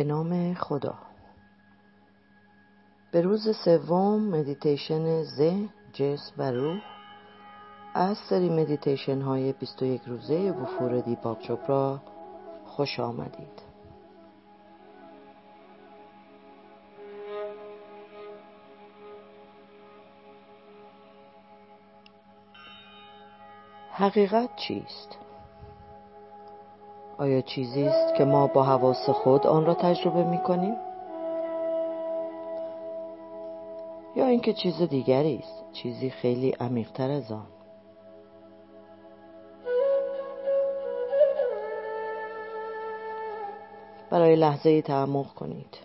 به نام خدا به روز سوم مدیتیشن ذهن جسم و روح از سری مدیتیشن های 21 روزه وفور دیپاک چوپرا خوش آمدید حقیقت چیست؟ آیا چیزی است که ما با حواس خود آن را تجربه می کنیم؟ یا اینکه چیز دیگری است چیزی خیلی عمیقتر از آن؟ برای لحظه تعمق کنید.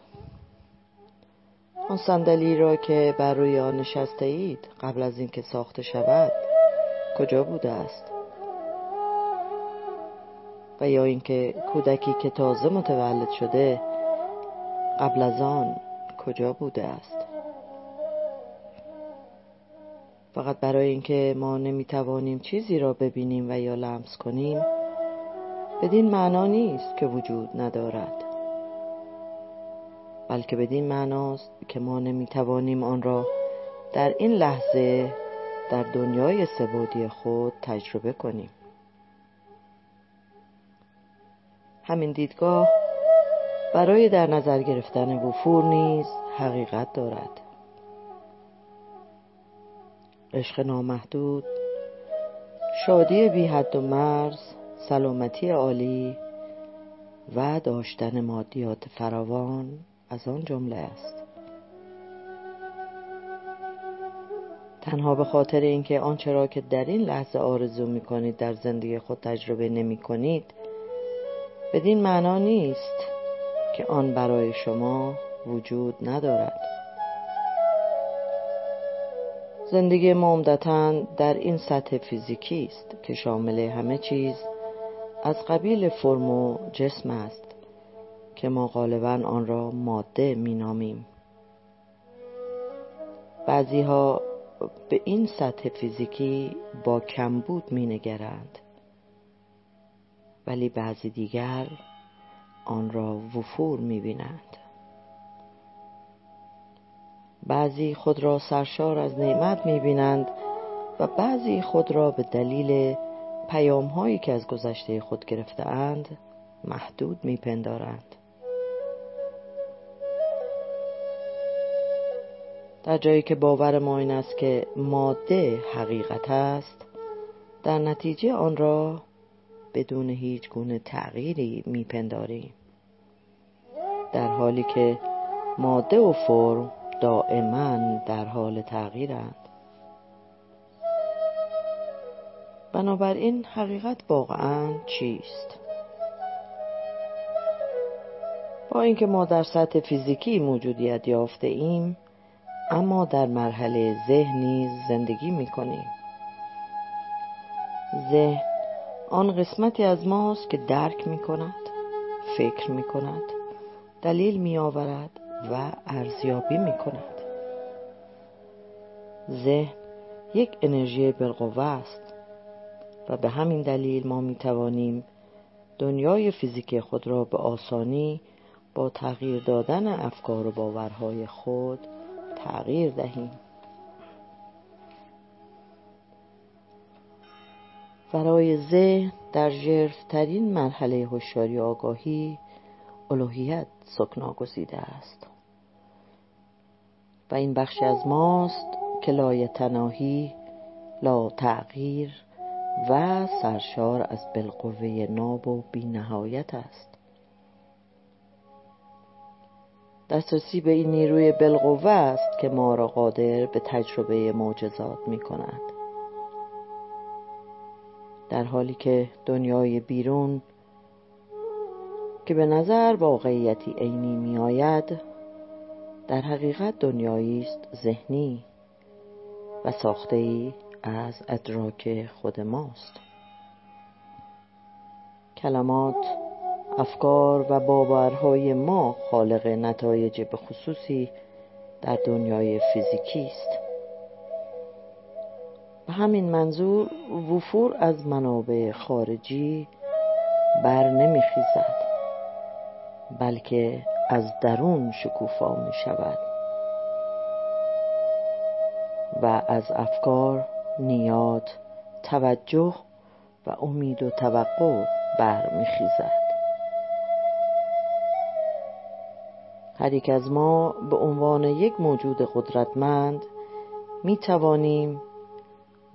آن صندلی را که بر روی آن نشسته اید قبل از اینکه ساخته شود کجا بوده است؟ و یا اینکه کودکی که تازه متولد شده قبل از آن کجا بوده است؟ فقط برای اینکه ما نمی‌توانیم چیزی را ببینیم و یا لمس کنیم بدین معنا نیست که وجود ندارد. بلکه بدین معناست که ما نمی‌توانیم آن را در این لحظه در دنیای سبودی خود تجربه کنیم. همین دیدگاه برای در نظر گرفتن وفور نیز حقیقت دارد. عشق نامحدود شادی بی حد و مرز سلامتی عالی و داشتن مادیات فراوان از آن جمله است. تنها به خاطر اینکه آنچه را که در این لحظه آرزو می کنید در زندگی خود تجربه نمی کنید بدین معنا نیست که آن برای شما وجود ندارد. زندگی ما عمدتا در این سطح فیزیکی است که شامل همه چیز از قبیل فرم و جسم است که ما غالبا آن را ماده مینامیم. بعضی ها به این سطح فیزیکی با کمبود مینگرند. ولی بعضی دیگر آن را وفور می‌بینند. بعضی خود را سرشار از نعمت می‌بینند و بعضی خود را به دلیل پیام هایی که از گذشته خود گرفتهاند محدود میپندارند. در جایی که باور ما این است که ماده حقیقت است در نتیجه آن را بدون هیچ گونه تغییری میپنداریم در حالی که ماده و فرم دائما در حال تغییرند. بنابراین حقیقت واقعا چیست؟ با اینکه ما در سطح فیزیکی موجودیت یافته ایم اما در مرحله ذهن نیز زندگی می کنیم ذهن آن قسمتی از ماست که درک می کند فکر می کند دلیل می آورد و ارزیابی می کند ذهن یک انرژی بالقوه است و به همین دلیل ما می توانیم دنیای فیزیک خود را به آسانی با تغییر دادن افکار و باورهای خود تغییر دهیم. برای ذهن در ژرفترین مرحله هوشیاری آگاهی الوهیت سکنا گزیده است. و این بخشی از ماست که لای تناهی لا تغییر و سرشار از بالقوه ناب و بینهایت است. دسترسی به این نیروی بالقوه است که ما را قادر به تجربه معجزات می کند در حالی که دنیای بیرون که به نظر واقعیتی عینی می آید در حقیقت دنیایی است ذهنی و ساخته ای از ادراک خود ماست. کلمات افکار و باورهای ما خالق نتایج به خصوصی در دنیای فیزیکی است. به همین منظور وفور از منابع خارجی بر نمیخیزد بلکه از درون شکوفا می شود و از افکار نیات توجه و امید و توقع برمیخیزد هر یک از ما به عنوان یک موجود قدرتمند می توانیم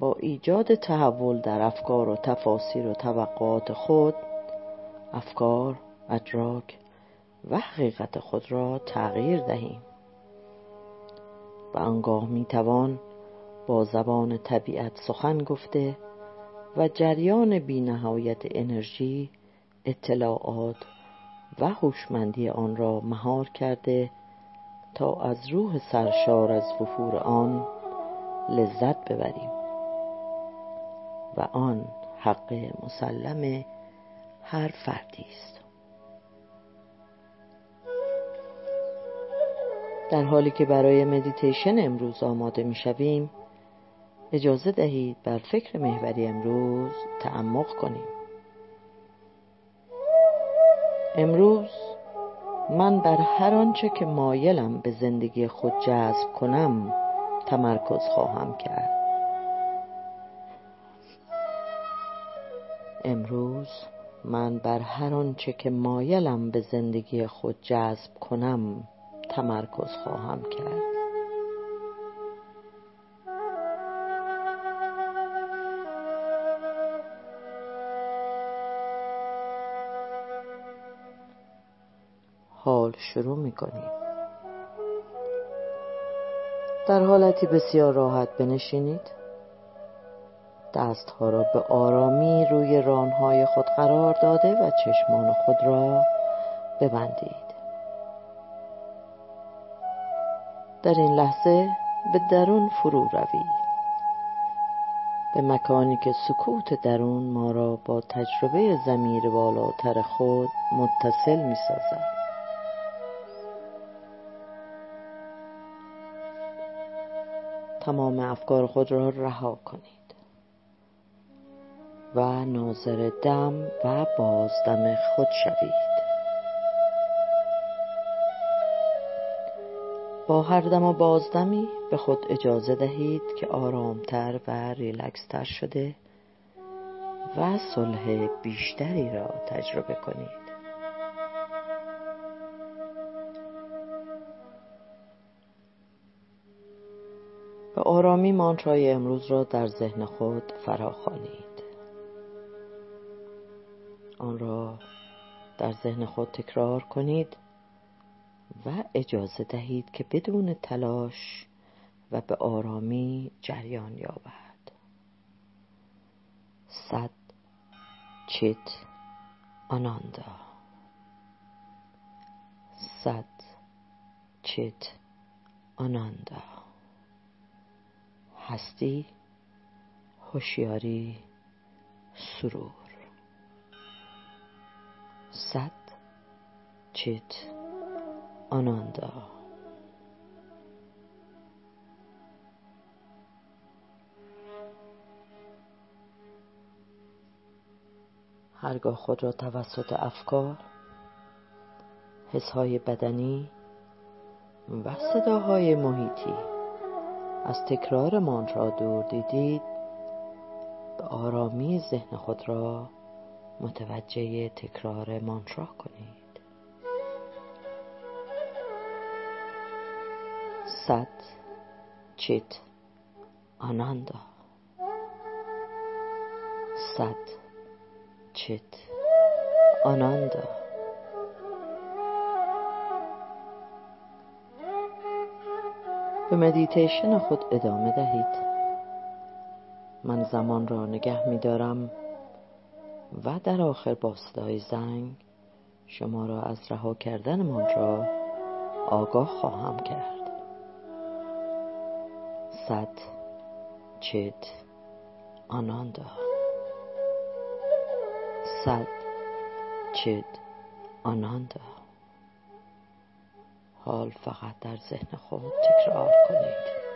با ایجاد تحول در افکار و تفاسیر و توقعات خود افکار، ادراک و حقیقت خود را تغییر دهیم. و آنگاه می توان با زبان طبیعت سخن گفته و جریان بینهایت انرژی اطلاعات و هوشمندی آن را مهار کرده تا از روح سرشار از وفور آن لذت ببریم. و آن حق مسلم هر فردی است. در حالی که برای مدیتیشن امروز آماده می شویم اجازه دهید بر فکر محوری امروز تعمق کنیم. امروز من بر هر آنچه که مایلم به زندگی خود جذب کنم تمرکز خواهم کرد. امروز من بر هر آنچه که مایلم به زندگی خود جذب کنم تمرکز خواهم کرد. حال شروع می کنیم. در حالتی بسیار راحت بنشینید. دستها را به آرامی روی رانهای خود قرار داده و چشمان خود را ببندید. در این لحظه به درون فرو روید به مکانی که سکوت درون ما را با تجربه زمیر بالاتر خود متصل می سازد تمام افکار خود را رها کنید. و ناظر دم و بازدم خود شوید. با هر دم و بازدمی به خود اجازه دهید که آرامتر و ریلکستر شده و صلح بیشتری را تجربه کنید. به آرامی مانترای امروز را در ذهن خود فراخوانید. آن را در ذهن خود تکرار کنید و اجازه دهید که بدون تلاش و به آرامی جریان یابد. صد چیت آناندا. صد چیت آناندا. هستی هوشیاری سرور صد چیت آناندا. هرگاه خود را توسط افکار حسهای بدنی و صداهای محیطی از تکرار مانترا دور دیدید به آرامی ذهن خود را متوجه تکرار مانترا کنید. ست چیت آناندا. ست چیت آناندا. به مدیتیشن خود ادامه دهید. من زمان را نگه می دارم و در آخر با صدای زنگ شما را از رها کردن من را آگاه خواهم کرد. Sat Chit Ananda Sat Chit Ananda حال فقط در ذهن خود تکرار کنید.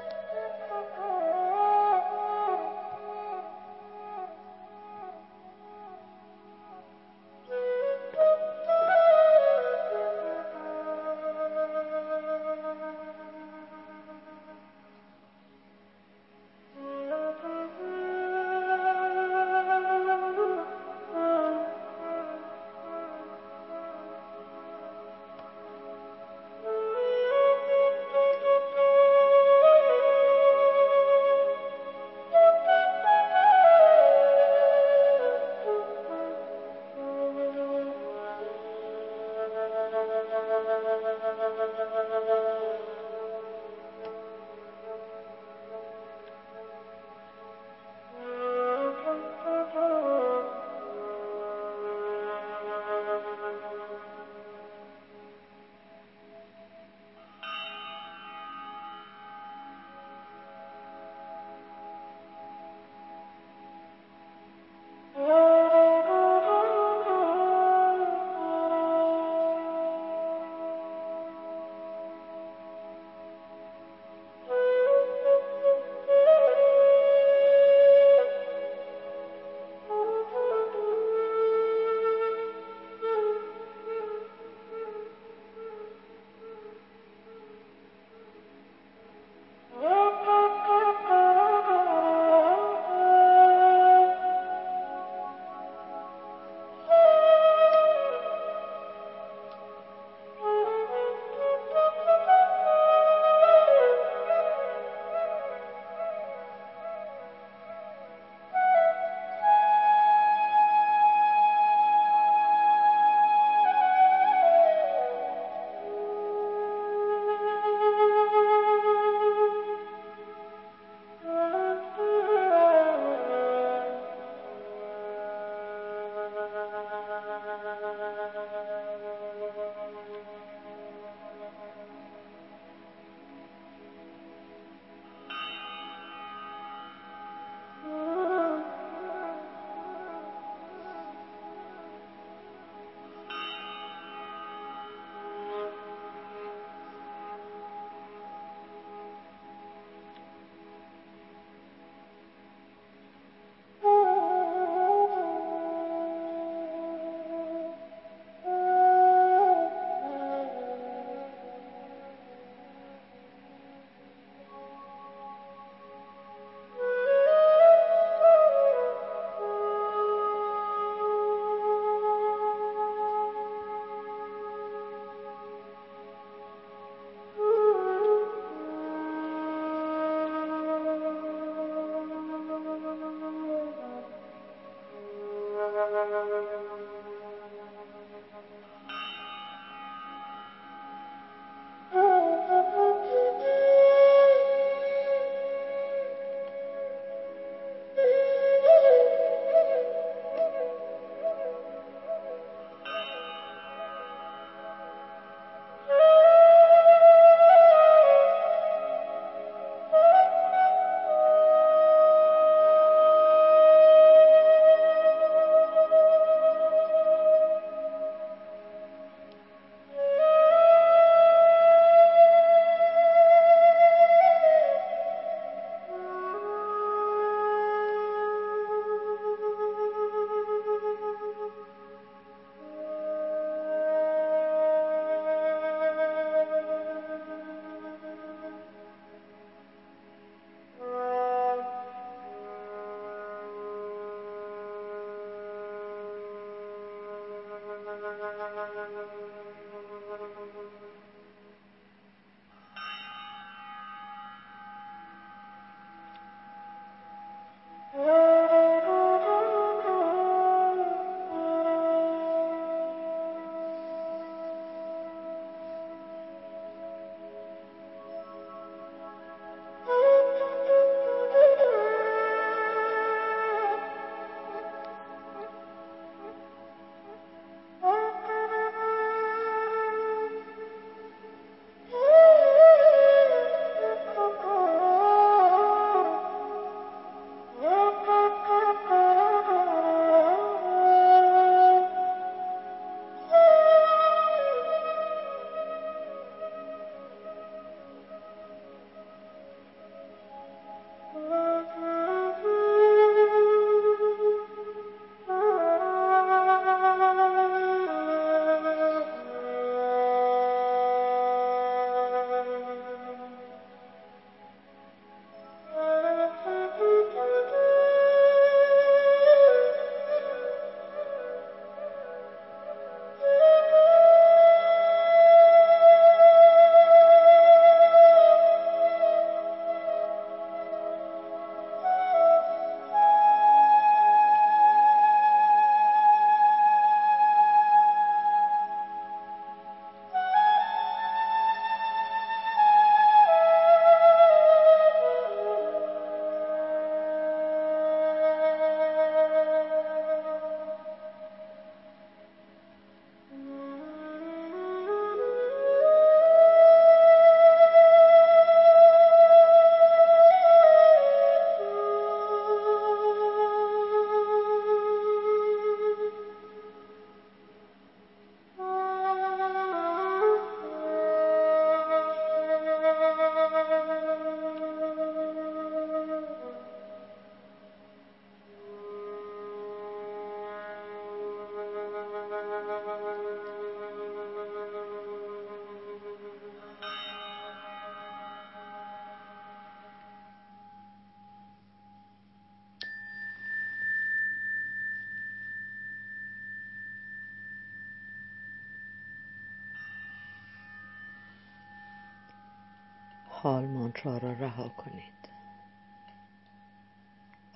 حال مانترا را رها کنید.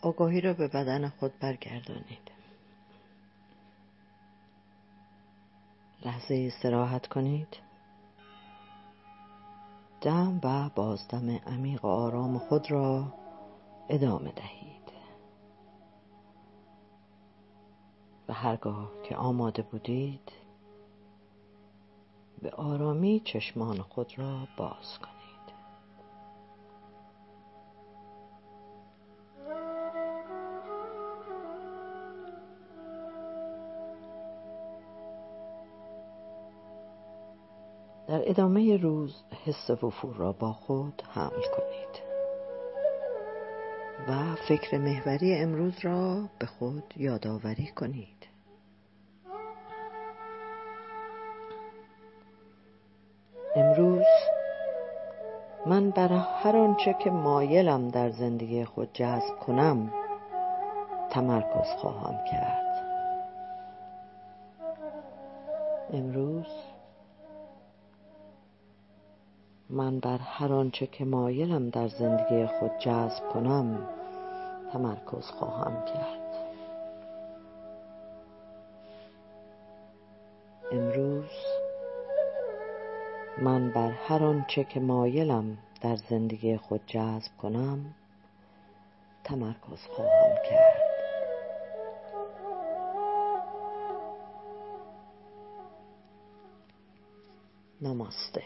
آگاهی را به بدن خود برگردانید. لحظه استراحت کنید. دم و بازدم عمیق و آرام خود را ادامه دهید. و هرگاه که آماده بودید به آرامی چشمان خود را باز کنید. در ادامه روز حس وفور را با خود حمل کنید و فکر محوری امروز را به خود یادآوری کنید. امروز من بر هر آنچه که مایلم در زندگی خود جذب کنم تمرکز خواهم کرد. امروز من بر هر آنچه که مایلم در زندگی خود جذب کنم تمرکز خواهم کرد. امروز من بر هر آنچه که مایلم در زندگی خود جذب کنم تمرکز خواهم کرد. نماسته.